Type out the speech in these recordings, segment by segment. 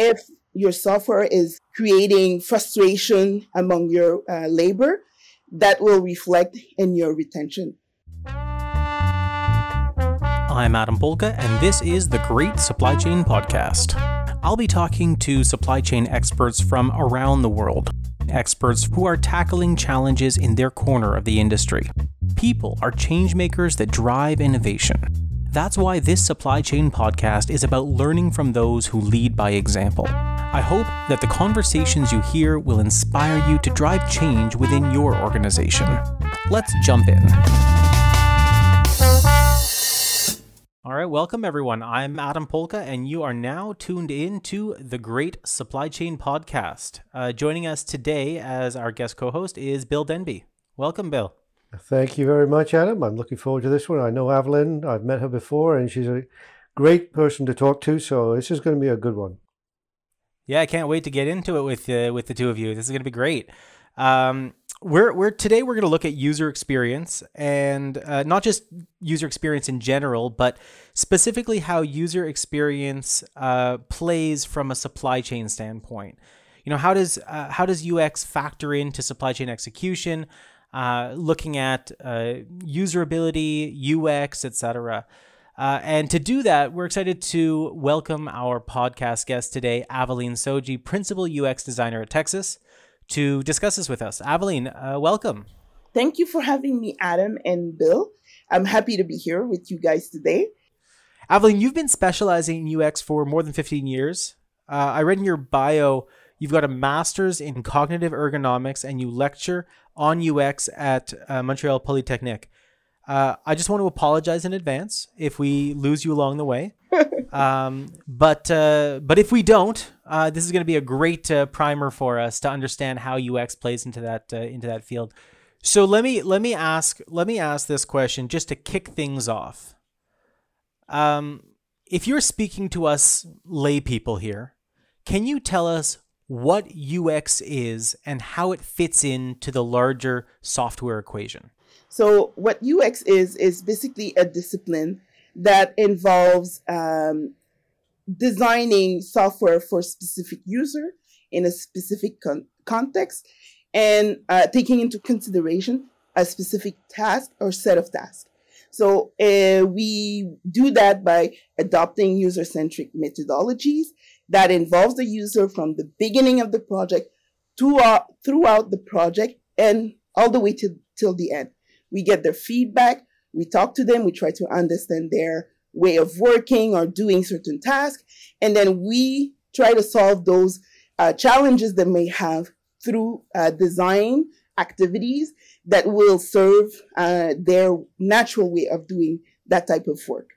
if your software is creating frustration among your uh, labor, that will reflect in your retention. I'm Adam Polka, and this is the Great Supply Chain Podcast. I'll be talking to supply chain experts from around the world, experts who are tackling challenges in their corner of the industry. People are change makers that drive innovation. That's why this supply chain podcast is about learning from those who lead by example. I hope that the conversations you hear will inspire you to drive change within your organization. Let's jump in. All right, welcome everyone. I'm Adam Polka, and you are now tuned in to the Great Supply Chain Podcast. Uh, joining us today as our guest co host is Bill Denbigh. Welcome, Bill. Thank you very much, Adam. I'm looking forward to this one. I know Evelyn, I've met her before, and she's a great person to talk to. So this is going to be a good one. Yeah, I can't wait to get into it with uh, with the two of you. This is going to be great. Um, we're we're today we're going to look at user experience and uh, not just user experience in general, but specifically how user experience uh, plays from a supply chain standpoint. You know, how does uh, how does UX factor into supply chain execution? Uh, looking at uh, usability, UX, etc. Uh, and to do that, we're excited to welcome our podcast guest today, Aveline Sodji, Principal UX Designer at Tecsys, to discuss this with us. Aveline, uh, welcome. Thank you for having me, Adam and Bill. I'm happy to be here with you guys today. Aveline, you've been specializing in UX for more than 15 years. Uh, I read in your bio You've got a master's in cognitive ergonomics and you lecture on UX at uh, Montreal Polytechnique. Uh, I just want to apologize in advance if we lose you along the way. um, but uh, but if we don't, uh, this is going to be a great uh, primer for us to understand how UX plays into that uh, into that field. So let me let me ask let me ask this question just to kick things off. Um, if you're speaking to us lay people here, can you tell us what UX is and how it fits into the larger software equation. So, what UX is, is basically a discipline that involves um, designing software for a specific user in a specific con- context and uh, taking into consideration a specific task or set of tasks. So uh, we do that by adopting user centric methodologies that involves the user from the beginning of the project throughout, throughout the project and all the way to, till the end. We get their feedback, we talk to them, we try to understand their way of working or doing certain tasks, and then we try to solve those uh, challenges they may have through uh, design activities that will serve uh, their natural way of doing that type of work.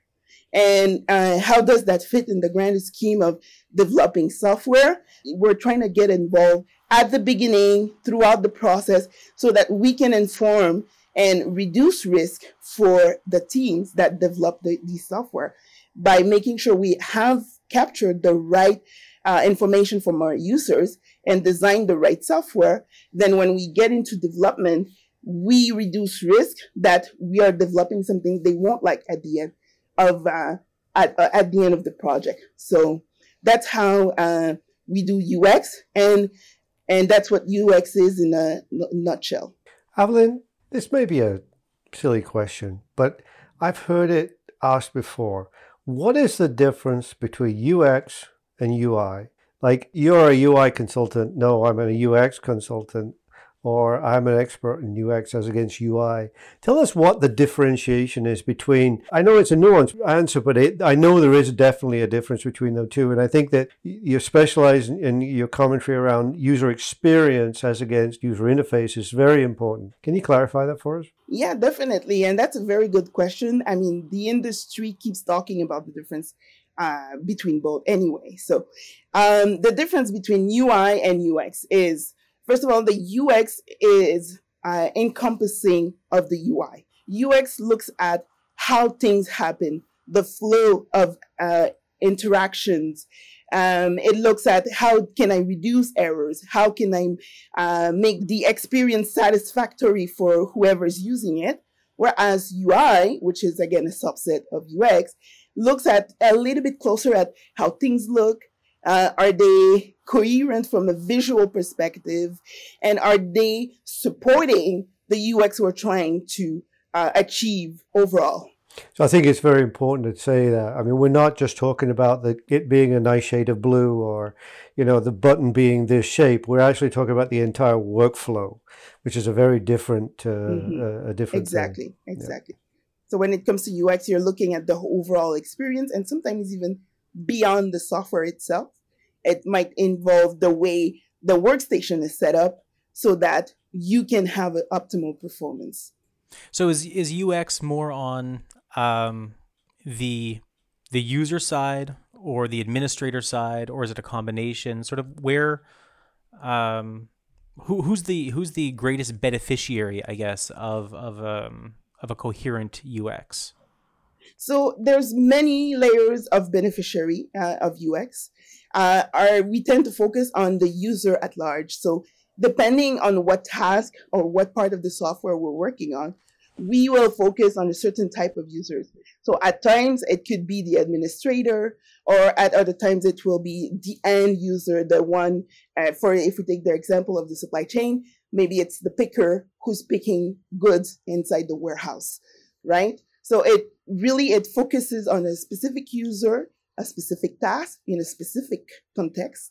And uh, how does that fit in the grand scheme of developing software? We're trying to get involved at the beginning, throughout the process, so that we can inform and reduce risk for the teams that develop the, the software by making sure we have captured the right uh, information from our users and design the right software. Then, when we get into development, we reduce risk that we are developing something they won't like at the end of uh, at uh, at the end of the project. So that's how uh, we do UX, and and that's what UX is in a nutshell. Evelyn, this may be a silly question, but I've heard it asked before. What is the difference between UX and UI? Like you're a UI consultant. No, I'm a UX consultant or I'm an expert in UX as against UI. Tell us what the differentiation is between, I know it's a nuanced answer, but it, I know there is definitely a difference between the two. And I think that you specialize in, your commentary around user experience as against user interface is very important. Can you clarify that for us? Yeah, definitely. And that's a very good question. I mean, the industry keeps talking about the difference uh, between both anyway. So um, the difference between UI and UX is First of all, the UX is uh, encompassing of the UI. UX looks at how things happen, the flow of uh, interactions. Um, it looks at how can I reduce errors? How can I uh, make the experience satisfactory for whoever's using it? Whereas UI, which is again a subset of UX, looks at a little bit closer at how things look, Uh, are they coherent from a visual perspective? And are they supporting the UX we're trying to uh, achieve overall? So I think it's very important to say that. I mean, we're not just talking about the, it being a nice shade of blue or, you know, the button being this shape. We're actually talking about the entire workflow, which is a very different, uh, mm-hmm. uh, a different. Exactly, thing. exactly. Yeah. So when it comes to UX, you're looking at the overall experience and sometimes even beyond the software itself. It might involve the way the workstation is set up so that you can have an optimal performance. So is is UX more on um, the the user side or the administrator side, or is it a combination? Sort of where, um, who who's the who's the greatest beneficiary, I guess, of of um, of a coherent UX? So there's many layers of beneficiary uh, of UX. Uh, are we tend to focus on the user at large. So depending on what task or what part of the software we're working on, we will focus on a certain type of users. So at times it could be the administrator, or at other times it will be the end user, the one, uh, for if we take the example of the supply chain, maybe it's the picker who's picking goods inside the warehouse, right? So it really, it focuses on a specific user, a specific task in a specific context.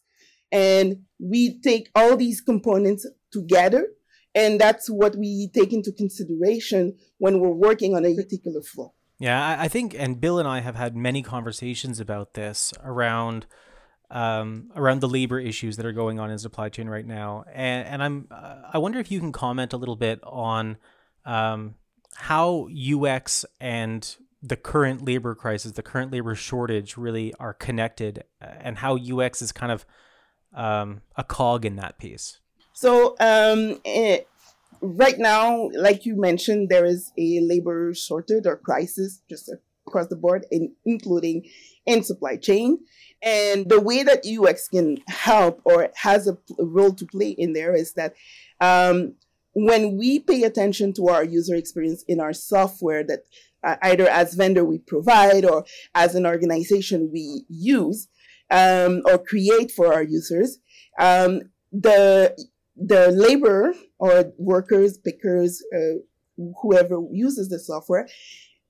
And we take all these components together and that's what we take into consideration when we're working on a particular flow. Yeah, I think, and Bill and I have had many conversations about this around um, around the labor issues that are going on in supply chain right now, and and I'm uh, I wonder if you can comment a little bit on um, how UX and the current labor crisis, the current labor shortage, really are connected, uh, and how UX is kind of um, a cog in that piece. So um, it, right now, like you mentioned, there is a labor shortage or crisis just across the board, in, including in supply chain. And the way that UX can help or has a role to play in there is that um, when we pay attention to our user experience in our software that uh, either as vendor we provide or as an organization we use um, or create for our users, um, the the labor or workers, pickers, uh, whoever uses the software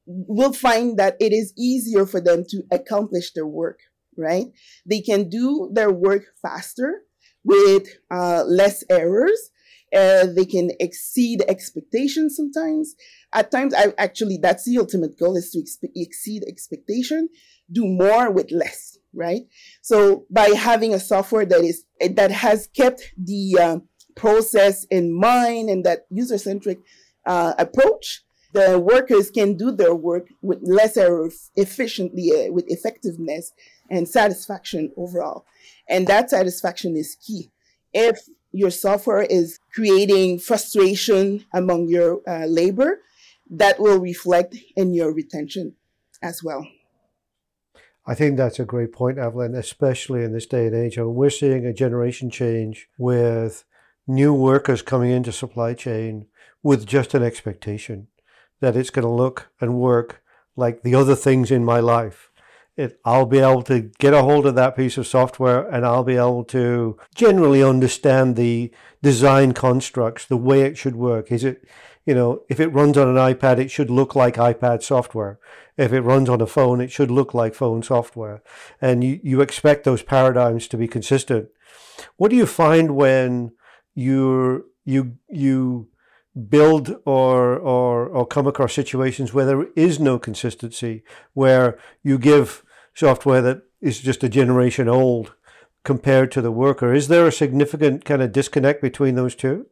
will find that it is easier for them to accomplish their work, right? They can do their work faster with uh, less errors. Uh, they can exceed expectations sometimes. At times, I actually, that's the ultimate goal is to exceed expectation, do more with less, right? So by having a software that is, that has kept the, uh, process in mind and that user centric uh, approach, the workers can do their work with less error efficiently, uh, with effectiveness and satisfaction overall. And that satisfaction is key. If your software is creating frustration among your uh, labor, that will reflect in your retention as well. I think that's a great point, Evelyn, especially in this day and age. we're seeing a generation change with new workers coming into supply chain with just an expectation that it's going to look and work like the other things in my life. It, I'll be able to get a hold of that piece of software and I'll be able to generally understand the design constructs, the way it should work. Is it, you know, if it runs on an iPad, it should look like iPad software. If it runs on a phone, it should look like phone software. And you, you expect those paradigms to be consistent. What do you find when you you you build or or or come across situations where there is no consistency, where you give software that is just a generation old compared to the worker. Is there a significant kind of disconnect between those two?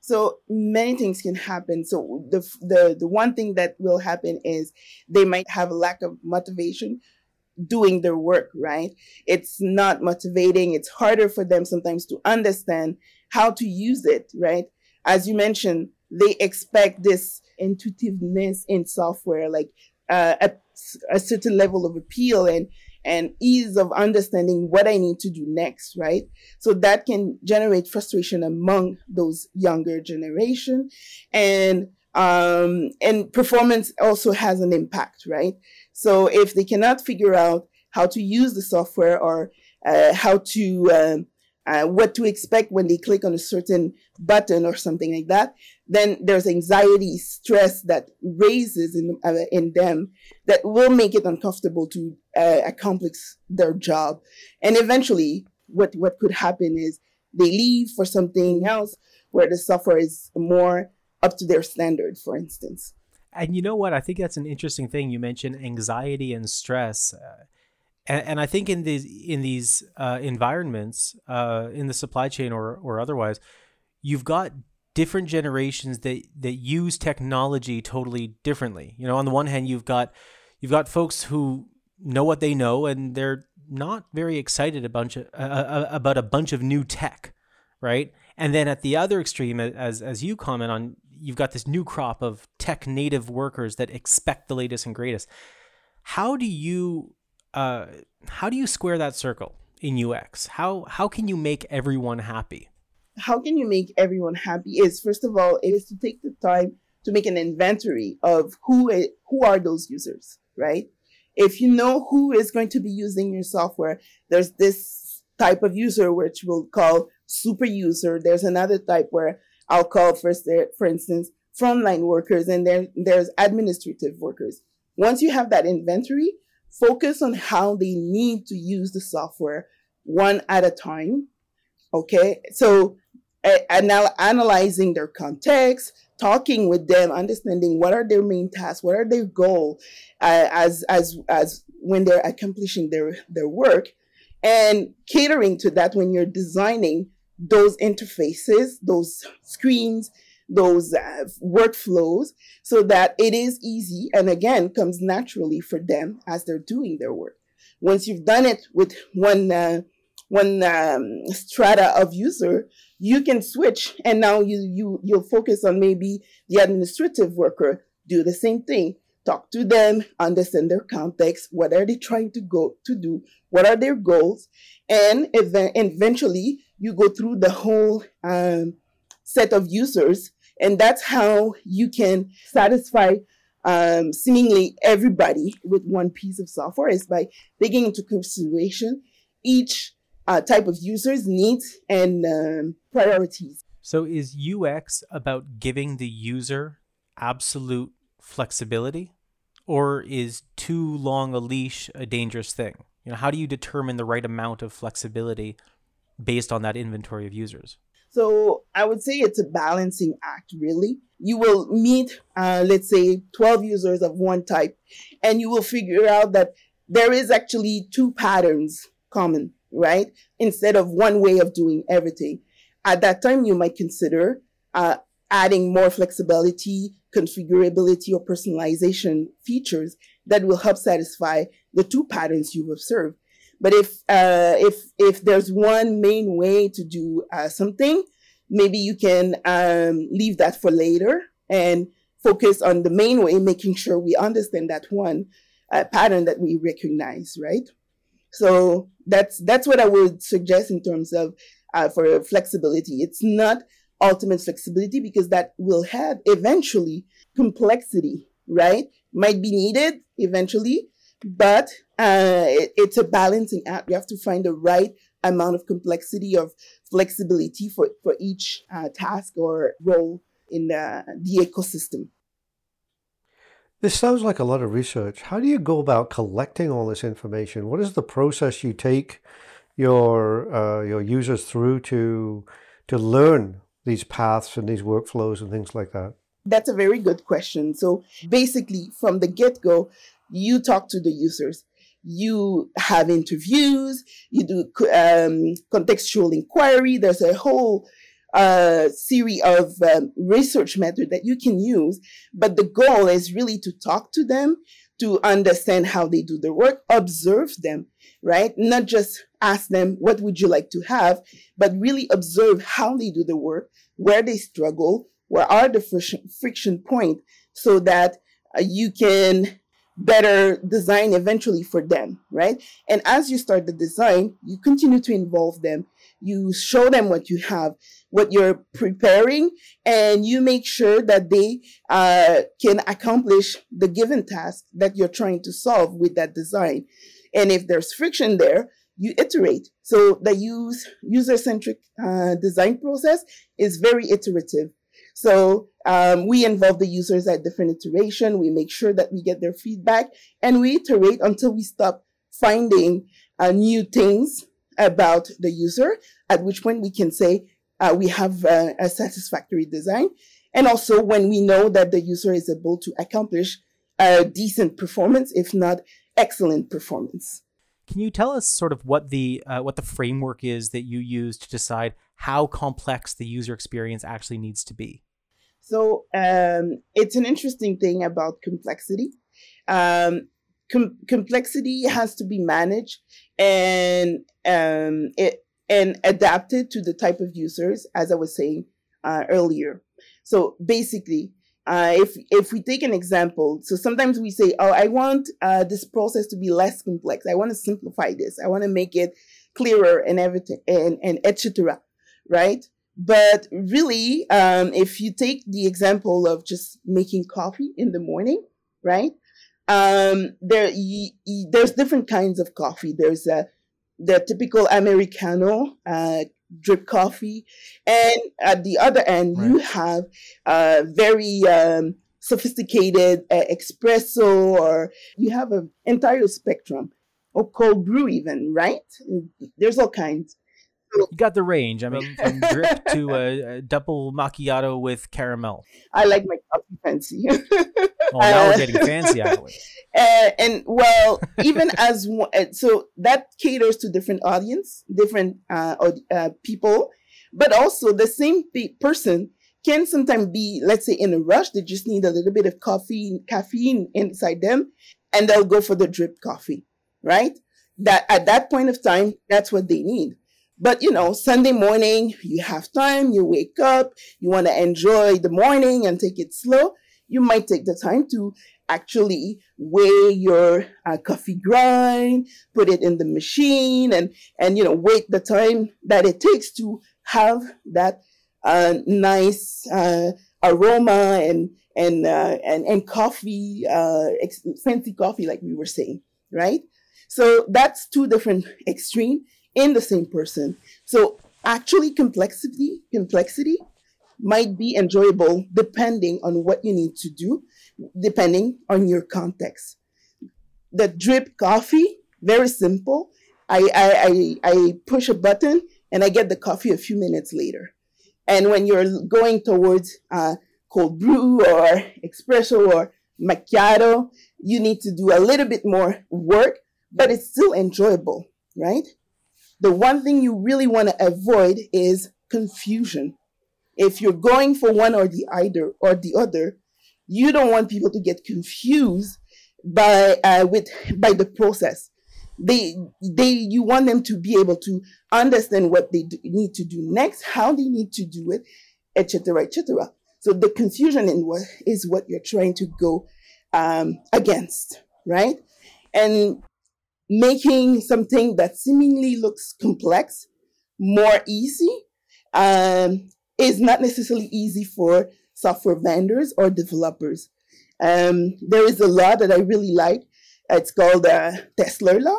So many things can happen. So the the the one thing that will happen is they might have a lack of motivation doing their work, right? It's not motivating. It's harder for them sometimes to understand how to use it, right? As you mentioned, they expect this intuitiveness in software, like uh, a, a certain level of appeal and and ease of understanding what I need to do next, right? So that can generate frustration among those younger generation, and um, and performance also has an impact, right? So if they cannot figure out how to use the software or uh, how to um, uh, what to expect when they click on a certain button or something like that, then there's anxiety, stress that raises in uh, in them that will make it uncomfortable to uh, accomplish their job, and eventually, what what could happen is they leave for something else where the software is more up to their standard, for instance. And you know what? I think that's an interesting thing. You mentioned anxiety and stress. Uh, and, and I think in these in these uh, environments, uh, in the supply chain or or otherwise, you've got different generations that that use technology totally differently. You know, on the one hand, you've got you've got folks who know what they know and they're not very excited about uh, uh, about a bunch of new tech, right? And then at the other extreme, as as you comment on, you've got this new crop of tech native workers that expect the latest and greatest. How do you uh, how do you square that circle in UX? How how can you make everyone happy? How can you make everyone happy? Is first of all, it is to take the time to make an inventory of who it, who are those users, right? If you know who is going to be using your software, there's this type of user which we'll call super user. There's another type where I'll call first, for instance, frontline workers, and then there's administrative workers. Once you have that inventory, focus on how they need to use the software one at a time. Okay. So, now analyzing their context, talking with them, understanding what are their main tasks, what are their goals uh, as, as, as when they're accomplishing their, their work and catering to that when you're designing those interfaces, those screens, those uh, workflows so that it is easy and again comes naturally for them as they're doing their work. Once you've done it with one uh, one um, strata of user, you can switch and now you you you'll focus on maybe the administrative worker do the same thing talk to them understand their context what are they trying to go to do what are their goals and eventually you go through the whole um, set of users and that's how you can satisfy um, seemingly everybody with one piece of software is by taking into consideration each uh, type of user's needs and um, priorities. So, is UX about giving the user absolute flexibility, or is too long a leash a dangerous thing? You know, how do you determine the right amount of flexibility based on that inventory of users? So I would say it's a balancing act, really. You will meet, uh, let's say, 12 users of one type, and you will figure out that there is actually two patterns common, right? Instead of one way of doing everything. At that time, you might consider uh, adding more flexibility, configurability, or personalization features that will help satisfy the two patterns you've observed. But if uh, if if there's one main way to do uh, something, maybe you can um, leave that for later and focus on the main way, making sure we understand that one uh, pattern that we recognize, right? So that's that's what I would suggest in terms of uh, for flexibility. It's not ultimate flexibility because that will have eventually complexity, right? Might be needed eventually, but uh, it, it's a balancing act. You have to find the right amount of complexity of flexibility for, for each uh, task or role in the, the ecosystem. This sounds like a lot of research. How do you go about collecting all this information? What is the process you take your uh, your users through to to learn these paths and these workflows and things like that? That's a very good question. So basically, from the get go, you talk to the users you have interviews you do um, contextual inquiry. There's a whole uh, series of um, research method that you can use but the goal is really to talk to them to understand how they do their work observe them right? Not just ask them what would you like to have? but really observe how they do the work where they struggle where are the friction, friction point so that uh, you can better design eventually for them, right? And as you start the design, you continue to involve them. You show them what you have, what you're preparing, and you make sure that they uh, can accomplish the given task that you're trying to solve with that design. And if there's friction there, you iterate. So the use user centric uh, design process is very iterative. So um, we involve the users at different iteration. We make sure that we get their feedback and we iterate until we stop finding uh, new things about the user, at which point we can say uh, we have uh, a satisfactory design. And also when we know that the user is able to accomplish a decent performance, if not excellent performance. Can you tell us sort of what the uh, what the framework is that you use to decide how complex the user experience actually needs to be? So um, it's an interesting thing about complexity. Um, com- complexity has to be managed and um, it and adapted to the type of users, as I was saying uh, earlier. So basically, uh, if if we take an example, so sometimes we say, "Oh, I want uh, this process to be less complex. I want to simplify this. I want to make it clearer and everything, and and etc." Right? But really, um, if you take the example of just making coffee in the morning, right? Um, there y- y- there's different kinds of coffee. There's a the typical americano uh, drip coffee. And at the other end, right. you have a very um, sophisticated uh, espresso, or you have an entire spectrum, or cold brew, even, right? There's all kinds. You got the range. I mean, from drip to a, a, double macchiato with caramel. I like my coffee fancy. oh, now uh, we're getting fancy, actually. Uh, and well, even as uh, so that caters to different audience, different uh, uh, people, but also the same person can sometimes be, let's say, in a rush. They just need a little bit of coffee, caffeine inside them, and they'll go for the drip coffee, right? That at that point of time, that's what they need. But you know, Sunday morning, you have time, you wake up, you want to enjoy the morning and take it slow. You might take the time to actually weigh your uh, coffee grind, put it in the machine, and and you know wait the time that it takes to have that uh, nice uh, aroma and and uh, and and coffee, uh, fancy coffee, like we were saying, right? So that's two different extreme in the same person. So actually, complexity complexity might be enjoyable depending on what you need to do depending on your context. The drip coffee, very simple. I, I, I, I push a button and I get the coffee a few minutes later. And when you're going towards uh, cold brew or espresso or macchiato, you need to do a little bit more work, but it's still enjoyable, right? The one thing you really want to avoid is confusion. If you're going for one or the either or the other, you don't want people to get confused by uh, with by the process. They they you want them to be able to understand what they do, need to do next, how they need to do it, etc. etc. So the confusion in what is what you're trying to go um, against, right? And making something that seemingly looks complex more easy um, is not necessarily easy for software vendors or developers. Um, there is a law that I really like. It's called uh, Tesler law.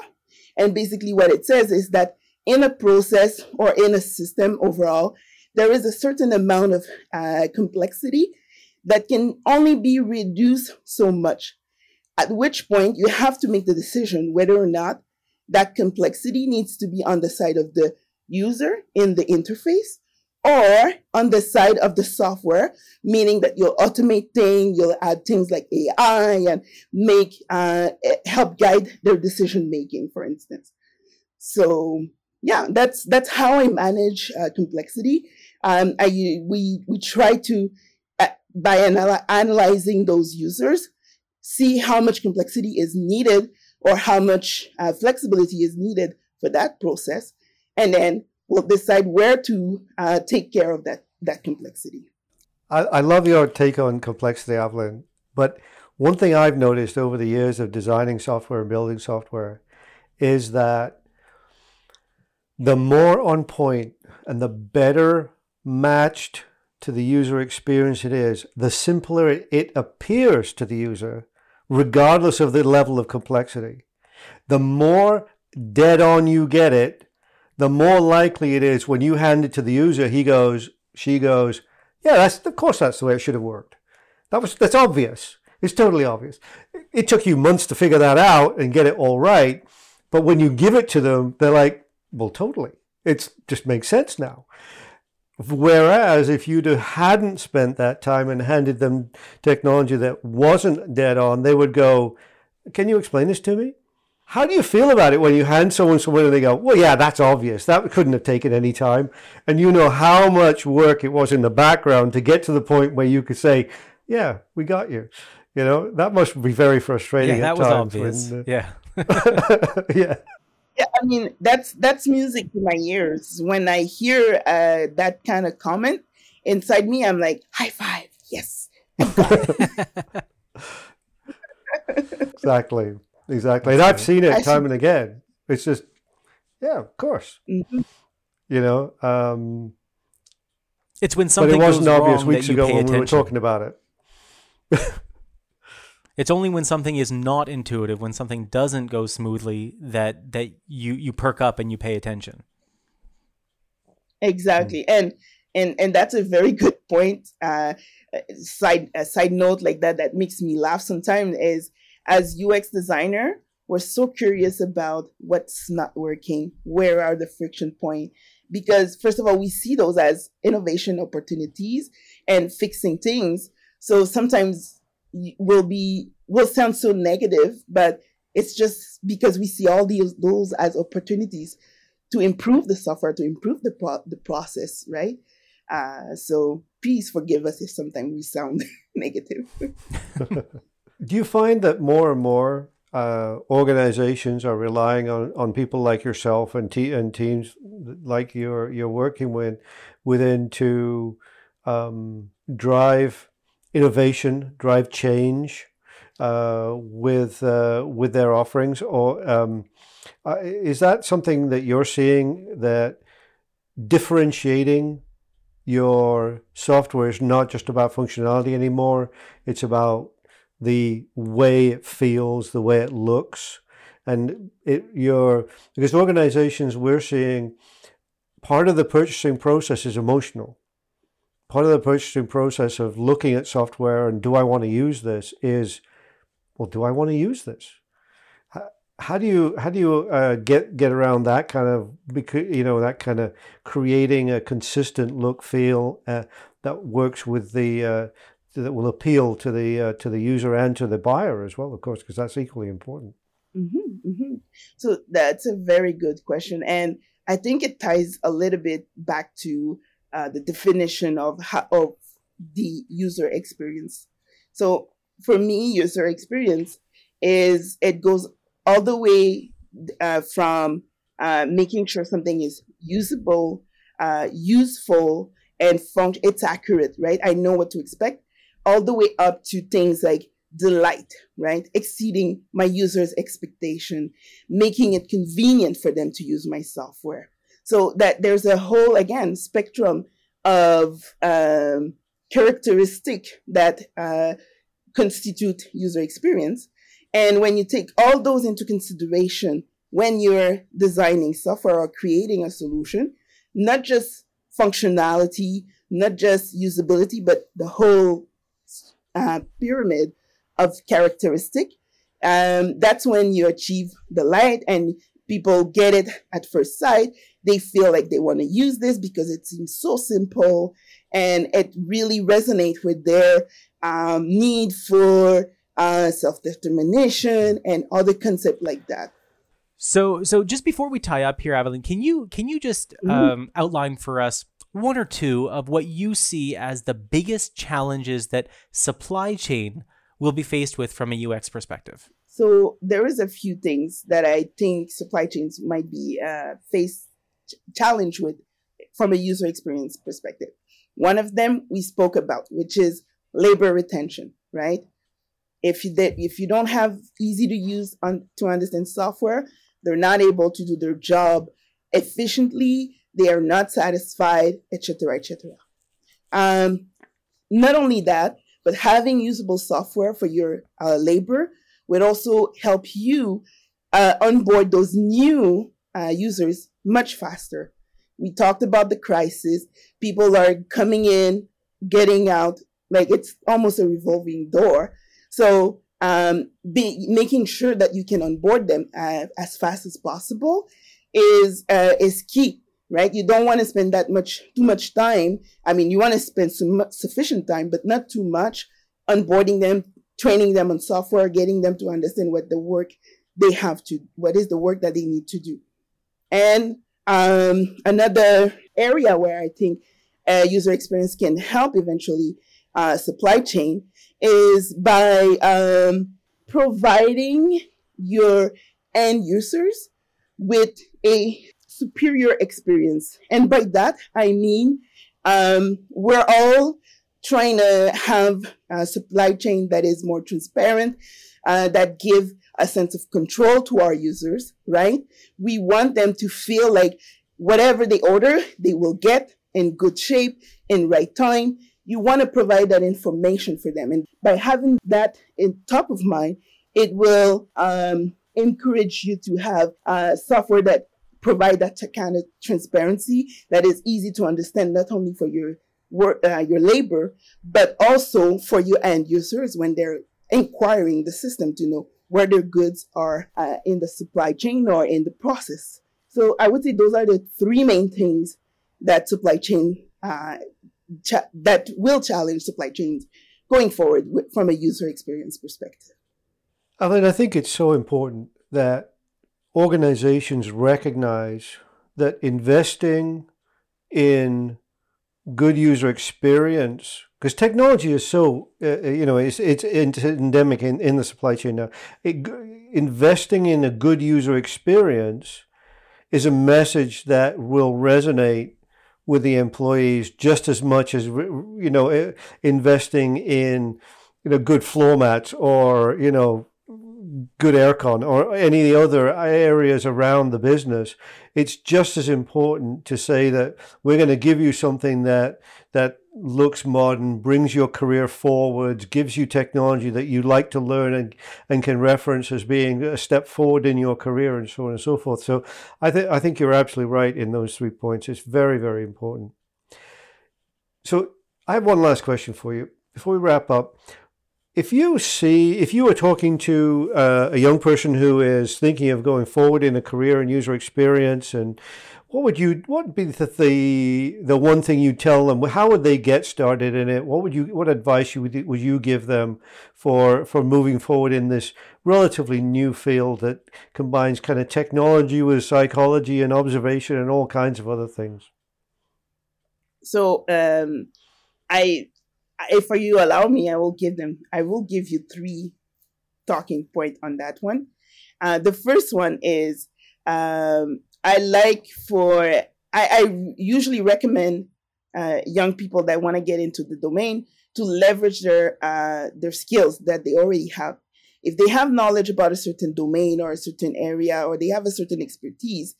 And basically, what it says is that in a process or in a system overall, there is a certain amount of uh, complexity that can only be reduced so much. At which point, you have to make the decision whether or not that complexity needs to be on the side of the user in the interface or on the side of the software, meaning that you'll automate things, you'll add things like AI and make uh, help guide their decision making, for instance. So yeah, that's that's how I manage uh, complexity. Um, I we we try to uh, by anal- analyzing those users, see how much complexity is needed or how much uh, flexibility is needed for that process, and then we'll decide where to uh, take care of that that complexity. I, I love your take on complexity, Evelyn. But one thing I've noticed over the years of designing software and building software is that the more on point and the better matched to the user experience it is, the simpler it appears to the user, regardless of the level of complexity. The more dead on you get it, the more likely it is when you hand it to the user, he goes, she goes, yeah, that's of course that's the way it should have worked. That was that's obvious. It's totally obvious. It took you months to figure that out and get it all right, but when you give it to them, they're like, well, totally. It just makes sense now. Whereas if you hadn't spent that time and handed them technology that wasn't dead on, they would go, Can you explain this to me? How do you feel about it when you hand someone something and they go, Well, yeah, that's obvious. That couldn't have taken any time. And you know how much work it was in the background to get to the point where you could say, Yeah, we got you. You know, that must be very frustrating. Yeah, that was obvious. When, uh, yeah. yeah. Yeah, I mean that's that's music to my ears. When I hear uh, that kind of comment inside me, I'm like, high five, yes. exactly, exactly. And I've seen it time and again. It's just, yeah, of course. Mm-hmm. You know, um, it's when but something it wasn't goes obvious wrong weeks that you ago pay when we were attention. talking about it. It's only when something is not intuitive, when something doesn't go smoothly, that that you you perk up and you pay attention. Exactly, and and and that's a very good point. Uh, side a side note like that that makes me laugh sometimes is as UX designer, we're so curious about what's not working, where are the friction point, because first of all, we see those as innovation opportunities and fixing things. So sometimes will be will sound so negative, but it's just because we see all these those as opportunities to improve the software, to improve the pro- the process, right? Uh, so please forgive us if sometimes we sound negative. Do you find that more and more uh, organizations are relying on, on people like yourself and te- and teams like you're you're working with within to um, drive innovation, drive change uh, with uh, with their offerings, or um, uh, is that something that you're seeing that differentiating your software is not just about functionality anymore? It's about the way it feels, the way it looks, and it your because organizations we're seeing part of the purchasing process is emotional part of the purchasing process of looking at software and do I want to use this is, well, do I want to use this? How, how do you how do you uh, get get around that kind of you know that kind of creating a consistent look feel uh, that works with the uh, that will appeal to the uh, to the user and to the buyer as well, of course, because that's equally important. Mm-hmm, mm-hmm. So that's a very good question, and I think it ties a little bit back to uh, the definition of how, of the user experience. So for me, user experience is it goes all the way uh, from uh, making sure something is usable, uh, useful, and func- it's accurate, right? I know what to expect, all the way up to things like delight, right? Exceeding my user's expectation, making it convenient for them to use my software. So that there's a whole, again, spectrum of um, characteristic that uh, constitute user experience. And when you take all those into consideration when you're designing software or creating a solution, not just functionality, not just usability, but the whole uh, pyramid of characteristic, um, that's when you achieve the light and people get it at first sight. They feel like they want to use this because it seems so simple and it really resonates with their um, need for uh, self-determination and other concepts like that. So, so just before we tie up here, Evelyn, can you can you just um, outline for us one or two of what you see as the biggest challenges that supply chain will be faced with from a UX perspective? So there is a few things that I think supply chains might be uh, faced challenge with from a user experience perspective. One of them we spoke about, which is labor retention, right? If you if you don't have easy to use on, to understand software, they're not able to do their job efficiently. They are not satisfied, etc., etc. Um, not only that, but having usable software for your uh, labor would also help you uh, onboard those new uh, users much faster. We talked about the crisis. People are coming in, getting out, like it's almost a revolving door. So um, be, making sure that you can onboard them uh, as fast as possible is uh, is key, right? You don't want to spend that much too much time. I mean, you want to spend some sufficient time, but not too much onboarding them, training them on software, getting them to understand what the work they have to, what is the work that they need to do. And um, another area where I think uh, user experience can help eventually uh, supply chain is by um, providing your end users with a superior experience. And by that, I mean um, we're all trying to have a supply chain that is more transparent, uh, that give a sense of control to our users, right? We want them to feel like whatever they order, they will get in good shape, in right time. You want to provide that information for them. And by having that in top of mind, it will um, encourage you to have uh, software that provide that kind of transparency that is easy to understand, not only for your work, uh, your labor, but also for your end users when they're inquiring the system to know where their goods are uh, in the supply chain or in the process. So I would say those are the three main things that supply chain uh, cha- that will challenge supply chains going forward with, from a user experience perspective. I mean, I think it's so important that organizations recognize that investing in good user experience because technology is so uh, uh, you know it's it's endemic in, in the supply chain now. It, investing in a good user experience is a message that will resonate with the employees just as much as you know uh, investing in you know good floor mats or you know good aircon or any of the other areas around the business, it's just as important to say that we're going to give you something that that looks modern, brings your career forward, gives you technology that you like to learn and, and can reference as being a step forward in your career and so on and so forth. So I think I think you're absolutely right in those three points. It's very, very important. So I have one last question for you before we wrap up if you see, if you were talking to uh, a young person who is thinking of going forward in a career and user experience, and what would you, what would be the, the the one thing you tell them? How would they get started in it? What would you, what advice you would would you give them for for moving forward in this relatively new field that combines kind of technology with psychology and observation and all kinds of other things? So um, I if you allow me, I will give them, I will give you three talking point on that one. Uh, the first one is um, I like for, I, I usually recommend uh, young people that want to get into the domain to leverage their uh, their skills that they already have. If they have knowledge about a certain domain or a certain area, or they have a certain expertise,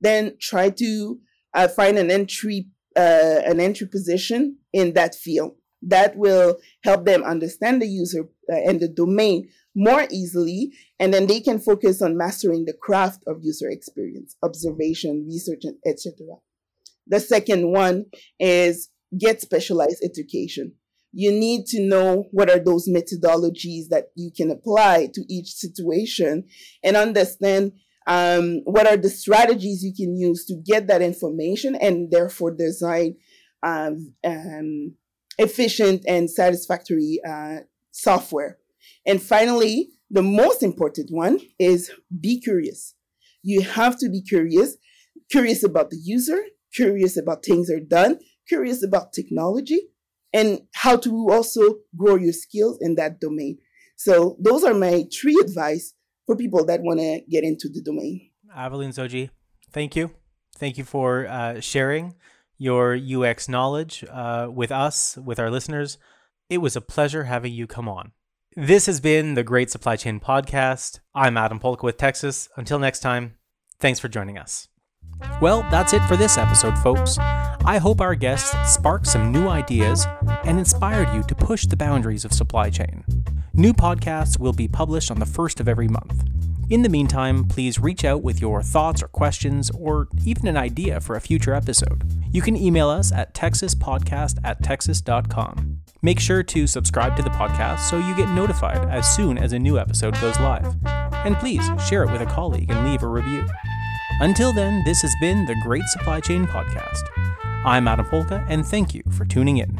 then try to uh, find an entry uh, an entry position in that field that will help them understand the user uh, and the domain more easily and then they can focus on mastering the craft of user experience observation research etc the second one is get specialized education. You need to know what are those methodologies that you can apply to each situation and understand um, what are the strategies you can use to get that information and therefore design um, um, efficient and satisfactory uh, software. And finally, the most important one is be curious. You have to be curious, curious about the user, curious about things are done, curious about technology, and how to also grow your skills in that domain. So those are my three advice for people that want to get into the domain. Aveline Sodji, thank you. Thank you for uh, sharing your UX knowledge uh, with us, with our listeners. It was a pleasure having you come on. This has been the Great Supply Chain Podcast. I'm Adam Polka with Tecsys. Until next time, thanks for joining us. Well, that's it for this episode, folks. I hope our guests sparked some new ideas and inspired you to push the boundaries of supply chain. New podcasts will be published on the first of every month. In the meantime, please reach out with your thoughts or questions, or even an idea for a future episode. You can email us at tecsyspodcast at tecsys.com. Make sure to subscribe to the podcast so you get notified as soon as a new episode goes live. And please share it with a colleague and leave a review. Until then, this has been the Great Supply Chain Podcast. I'm Adam Polka, and thank you for tuning in.